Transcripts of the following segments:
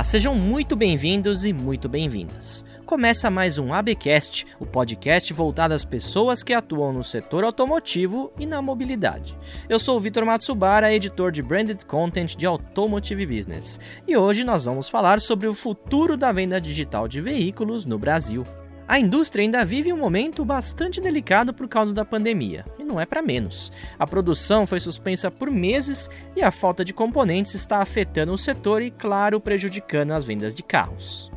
Olá, sejam muito bem-vindos e muito bem-vindas. Começa mais um ABcast, o podcast voltado às pessoas que atuam no setor automotivo e na mobilidade. Eu sou o Vitor Matsubara, editor de branded content de Automotive Business, e hoje nós vamos falar sobre o futuro da venda digital de veículos no Brasil. A indústria ainda vive um momento bastante delicado por causa da pandemia, e não é para menos. A produção foi suspensa por meses e a falta de componentes está afetando o setor e, claro, prejudicando as vendas de carros.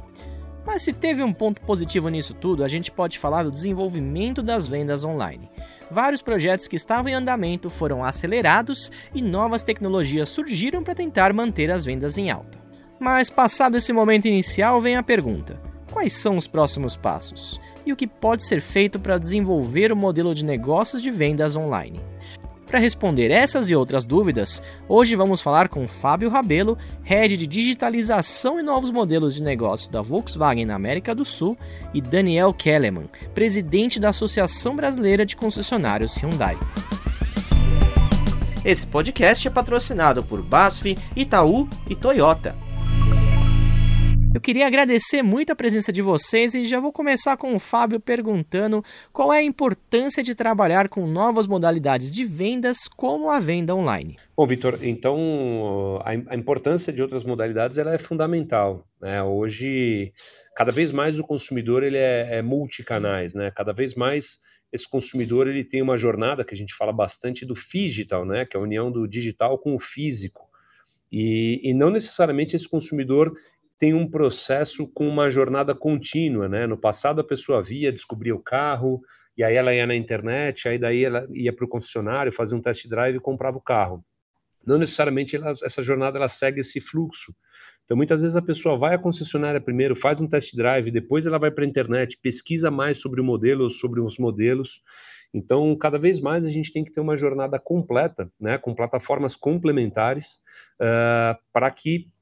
Mas se teve um ponto positivo nisso tudo, a gente pode falar do desenvolvimento das vendas online. Vários projetos que estavam em andamento foram acelerados e novas tecnologias surgiram para tentar manter as vendas em alta. Mas passado esse momento inicial, vem a pergunta: Quais são os próximos passos? E o que pode ser feito para desenvolver o modelo de negócios de vendas online? Para responder essas e outras dúvidas, hoje vamos falar com Fábio Rabelo, head de digitalização e novos modelos de negócio da Volkswagen na América do Sul, e Daniel Kellerman, presidente da Associação Brasileira de Concessionários Hyundai. Esse podcast é patrocinado por BASF, Itaú e Toyota. Eu queria agradecer muito a presença de vocês e já vou começar com o Fábio perguntando qual é a importância de trabalhar com novas modalidades de vendas como a venda online. Bom, Vitor, então a, importância de outras modalidades ela é fundamental. Né? Hoje, cada vez mais o consumidor ele é, é multicanais, né? Cada vez mais esse consumidor ele tem uma jornada que a gente fala bastante do digital, né? Que é a união do digital com o físico. E, e não necessariamente esse consumidor tem um processo com uma jornada contínua, né? No passado a pessoa via, descobria o carro, e aí ela ia na internet, aí daí ela ia para o concessionário, fazia um test drive e comprava o carro. Não necessariamente ela, essa jornada ela segue esse fluxo. Então muitas vezes a pessoa vai à concessionária primeiro, faz um test drive, depois ela vai para a internet, pesquisa mais sobre o modelo, sobre os modelos. Então cada vez mais a gente tem que ter uma jornada completa, né? Com plataformas complementares uh, para que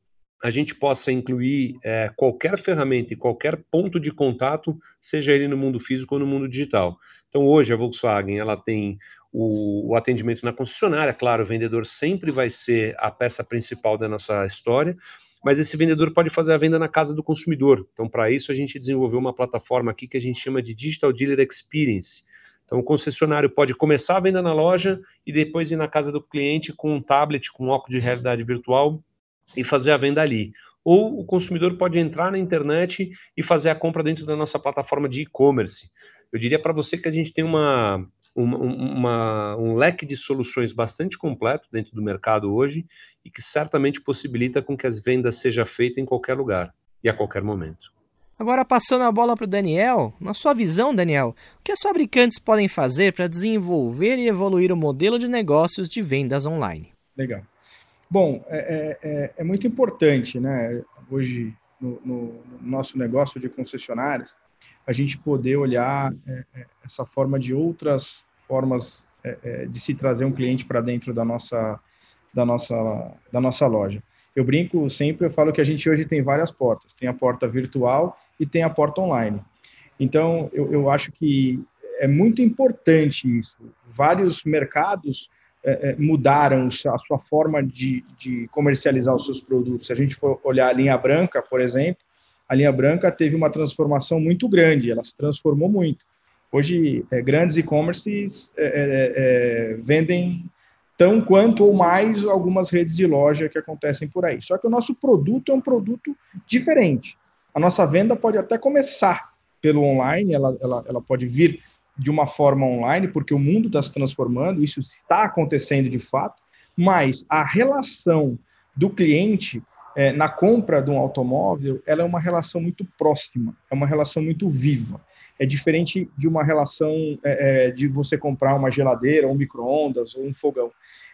a gente possa incluir é, qualquer ferramenta e qualquer ponto de contato, seja ele no mundo físico ou no mundo digital. Então, hoje, a Volkswagen ela tem o, o, atendimento na concessionária, claro, o vendedor sempre vai ser a peça principal da nossa história, mas esse vendedor pode fazer a venda na casa do consumidor. Então, para isso, a gente desenvolveu uma plataforma aqui que a gente chama de Digital Dealer Experience. Então, o concessionário pode começar a venda na loja e depois ir na casa do cliente com um tablet, com um óculos de realidade virtual e fazer a venda ali. Ou o consumidor pode entrar na internet e fazer a compra dentro da nossa plataforma de e-commerce. Eu diria para você que a gente tem uma, uma, uma, um leque de soluções bastante completo dentro do mercado hoje e que certamente possibilita com que as vendas sejam feitas em qualquer lugar e a qualquer momento. Agora, passando a bola para o Daniel, na sua visão, Daniel, o que as fabricantes podem fazer para desenvolver e evoluir o modelo de negócios de vendas online? Legal. Bom, é, é, é, é muito importante, né? Hoje, no, no, nosso negócio de concessionárias, a gente poder olhar é, é essa forma de outras formas é, de se trazer um cliente para dentro da nossa, da, nossa, da nossa loja. Eu brinco sempre, eu falo que a gente hoje tem várias portas. Tem a porta virtual e tem a porta online. Então, eu, eu acho que é muito importante isso. Vários mercados é, é, mudaram a sua forma de, de, comercializar os seus produtos. Se a gente for olhar a linha branca, por exemplo, a linha branca teve uma transformação muito grande, ela se transformou muito. Hoje, é, grandes e-commerces é, é, é, vendem tão quanto ou mais algumas redes de loja que acontecem por aí. Só que o nosso produto é um produto diferente. A nossa venda pode até começar pelo online, ela, ela, ela pode vir de uma forma online, porque o mundo está se transformando, isso está acontecendo de fato, mas a relação do cliente é, na compra de um automóvel, ela é uma relação muito próxima, é uma relação muito viva. É diferente de uma relação é, é de você comprar uma geladeira, um micro-ondas ou um fogão.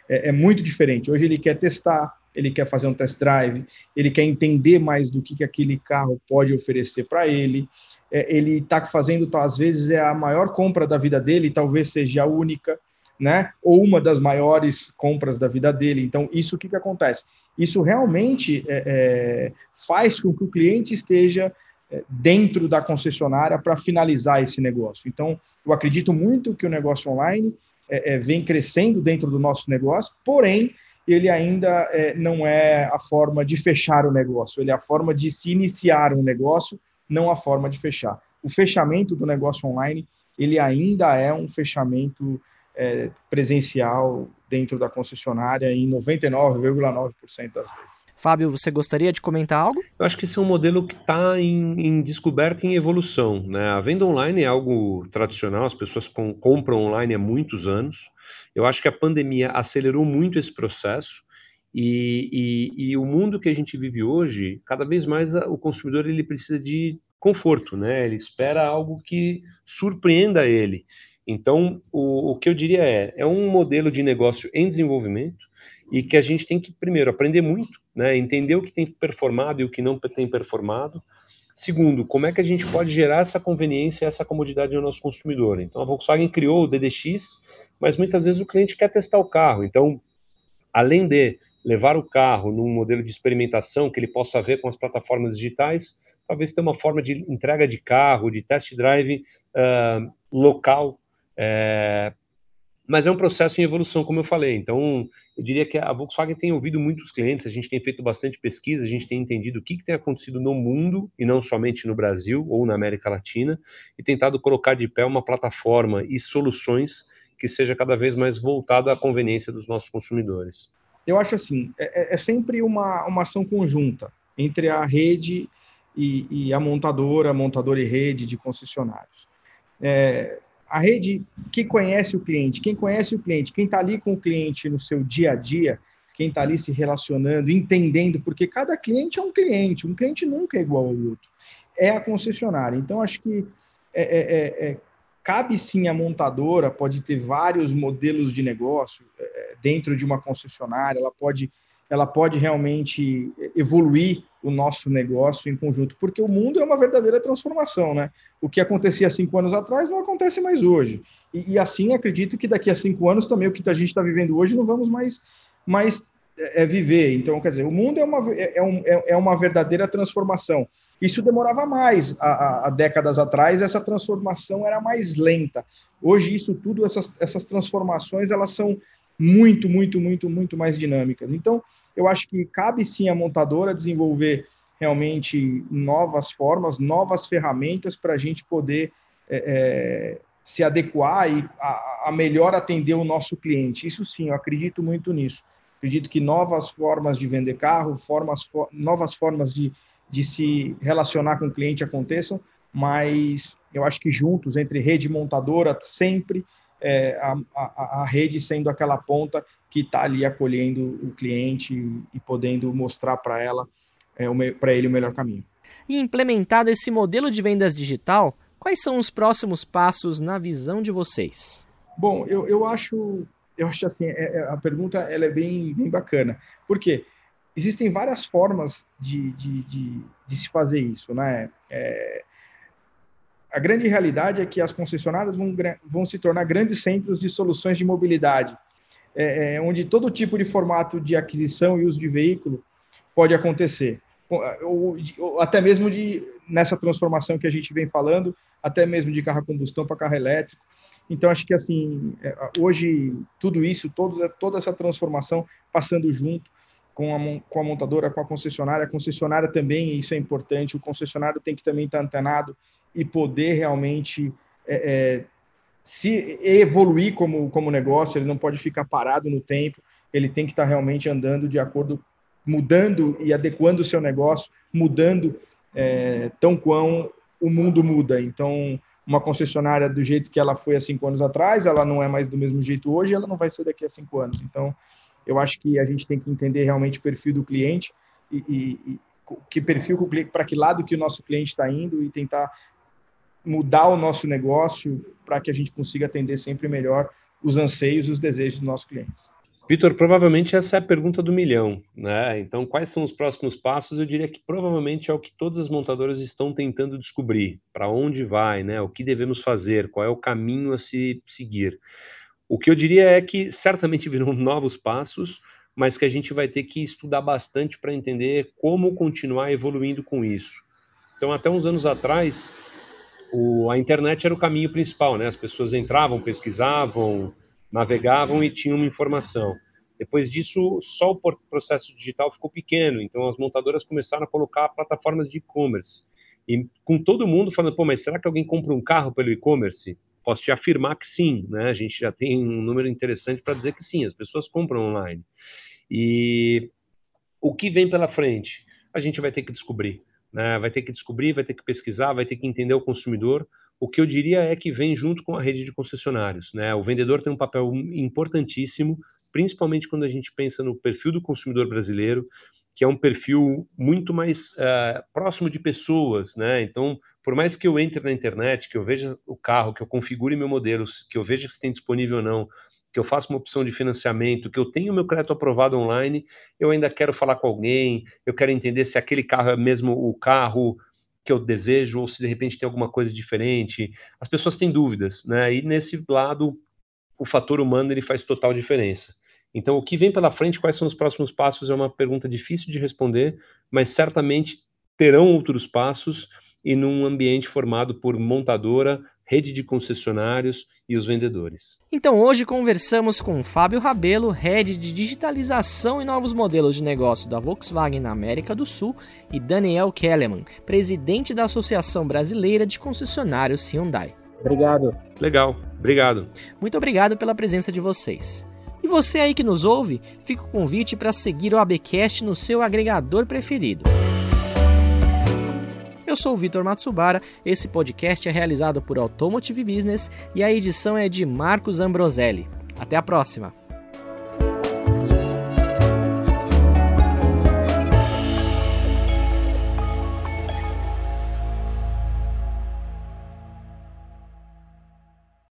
É, é muito diferente. Hoje ele quer testar, ele quer fazer um test drive, ele quer entender mais do que, que aquele carro pode oferecer para ele, ele está fazendo, tá, às vezes, é a maior compra da vida dele, talvez seja a única, né? Ou uma das maiores compras da vida dele. Então, isso o que, que acontece? Isso realmente é, é, faz com que o cliente esteja é, dentro da concessionária para finalizar esse negócio. Então, eu acredito muito que o negócio online é, é, vem crescendo dentro do nosso negócio, porém, ele ainda é, não é a forma de fechar o negócio, ele é a forma de se iniciar um negócio, não a forma de fechar. O fechamento do negócio online, ele ainda é um fechamento é, presencial dentro da concessionária em 99,9% das vezes. Fábio, você gostaria de comentar algo? Eu acho que esse é um modelo que está em, em, descoberta e em evolução. Né? A venda online é algo tradicional, as pessoas com, compram online há muitos anos. Eu acho que a pandemia acelerou muito esse processo. E, e, e, o mundo que a gente vive hoje, cada vez mais o consumidor ele precisa de conforto, né? Ele espera algo que surpreenda ele. Então, o, o que eu diria é, é um modelo de negócio em desenvolvimento e que a gente tem que, primeiro, aprender muito, né, entender o que tem performado e o que não tem performado. Segundo, como é que a gente pode gerar essa conveniência essa comodidade no nosso consumidor. Então, a Volkswagen criou o DDX, mas muitas vezes o cliente quer testar o carro. Então, além de levar o carro num modelo de experimentação que ele possa ver com as plataformas digitais, talvez ter uma forma de entrega de carro, de test drive uh, local é, mas é um processo em evolução, como eu falei. Então, eu diria que a Volkswagen tem ouvido muitos clientes, a gente tem feito bastante pesquisa, a gente tem entendido o que, que tem acontecido no mundo, e não somente no Brasil ou na América Latina, e tentado colocar de pé uma plataforma e soluções que seja cada vez mais voltado à conveniência dos nossos consumidores. Eu acho assim, é, é, é sempre uma, uma ação conjunta entre a rede e, e a montadora, montadora e rede de concessionários. É, a rede que conhece o cliente, quem conhece o cliente, quem está ali com o cliente no seu dia a dia, quem está ali se relacionando, entendendo, porque cada cliente é um cliente, um cliente nunca é igual ao outro, é a concessionária. Então, acho que é, é, é, é cabe sim a montadora, pode ter vários modelos de negócio é, dentro de uma concessionária, ela pode, ela pode realmente evoluir o nosso negócio em conjunto, porque o mundo é uma verdadeira transformação, né? O que acontecia cinco anos atrás não acontece mais hoje. E, e assim, acredito que daqui a cinco anos também o que a gente está vivendo hoje não vamos mais, mais é, viver. Então, quer dizer, o mundo é uma, é, é, um, é, é uma verdadeira transformação. Isso demorava mais há, há, décadas atrás, essa transformação era mais lenta. Hoje, isso tudo, essas, essas transformações, elas são muito, muito, muito, muito mais dinâmicas. Então, eu acho que cabe sim à montadora desenvolver realmente novas formas, novas ferramentas para a gente poder é, é, se adequar e a, a, melhor atender o nosso cliente. Isso sim, eu acredito muito nisso. Acredito que novas formas de vender carro, formas, for, novas formas de, de se relacionar com o cliente aconteçam, mas eu acho que juntos, entre rede e montadora, sempre é, a, a, a, rede sendo aquela ponta que está ali acolhendo o cliente e podendo mostrar para ela, é, para ele o melhor caminho. E implementado esse modelo de vendas digital, quais são os próximos passos na visão de vocês? Bom, eu, eu acho, eu acho assim, é, é, a pergunta ela é bem, bem bacana, porque existem várias formas de, de, de, de se fazer isso, né? É, a grande realidade é que as concessionárias vão, vão se tornar grandes centros de soluções de mobilidade, é, é, onde todo tipo de formato de aquisição e uso de veículo pode acontecer. Ou, ou, até mesmo de nessa transformação que a gente vem falando, até mesmo de carro a combustão para carro elétrico. Então acho que assim é, hoje tudo isso, todos, toda essa transformação passando junto com a, com a montadora, com a concessionária, a concessionária também isso é importante. O concessionário tem que também estar antenado e poder realmente é, é, se evoluir como, como negócio, ele não pode ficar parado no tempo, ele tem que estar realmente andando de acordo, mudando e adequando o seu negócio, mudando é, tão quão o mundo muda. Então, uma concessionária do jeito que ela foi há cinco anos atrás, ela não é mais do mesmo jeito hoje, ela não vai ser daqui a cinco anos. Então, eu acho que a gente tem que entender realmente o perfil do cliente e, e, e que perfil para que lado que o nosso cliente está indo e tentar mudar o nosso negócio para que a gente consiga atender sempre melhor os anseios e os desejos dos nossos clientes. Vitor, provavelmente essa é a pergunta do milhão, né? Então, quais são os próximos passos? Eu diria que provavelmente é o que todas as montadoras estão tentando descobrir, para onde vai, né? O que devemos fazer, qual é o caminho a se seguir. O que eu diria é que certamente virão novos passos, mas que a gente vai ter que estudar bastante para entender como continuar evoluindo com isso. Então, até uns anos atrás, o, a internet era o caminho principal, né? As pessoas entravam, pesquisavam, navegavam e tinham uma informação. Depois disso, só o processo digital ficou pequeno, então as montadoras começaram a colocar plataformas de e-commerce. E com todo mundo falando, pô, mas será que alguém compra um carro pelo e-commerce? Posso te afirmar que sim, né? A gente já tem um número interessante para dizer que sim, as pessoas compram online. E o que vem pela frente? A gente vai ter que descobrir, né? Vai ter que descobrir, vai ter que pesquisar, vai ter que entender o consumidor. O que eu diria é que vem junto com a rede de concessionários, né? O vendedor tem um papel importantíssimo principalmente quando a gente pensa no perfil do consumidor brasileiro, que é um perfil muito mais uh, próximo de pessoas, né? Então, por mais que eu entre na internet, que eu veja o carro, que eu configure meu modelo, que eu veja se tem disponível ou não, que eu faça uma opção de financiamento, que eu tenho meu crédito aprovado online, eu ainda quero falar com alguém, eu quero entender se aquele carro é mesmo o carro que eu desejo ou se de repente tem alguma coisa diferente. As pessoas têm dúvidas, né? E nesse lado o fator humano ele faz total diferença. Então, o que vem pela frente, quais são os próximos passos, é uma pergunta difícil de responder, mas certamente terão outros passos e num ambiente formado por montadora, rede de concessionários e os vendedores. Então hoje conversamos com Fábio Rabelo, head de digitalização e novos modelos de negócio da Volkswagen na América do Sul, e Daniel Kellerman, presidente da Associação Brasileira de Concessionários Hyundai. Obrigado. Legal, obrigado. Muito obrigado pela presença de vocês. E você aí que nos ouve, fica o convite para seguir o ABcast no seu agregador preferido. Sou o Vitor Matsubara, esse podcast é realizado por Automotive Business e a edição é de Marcos Ambroselli. Até a próxima!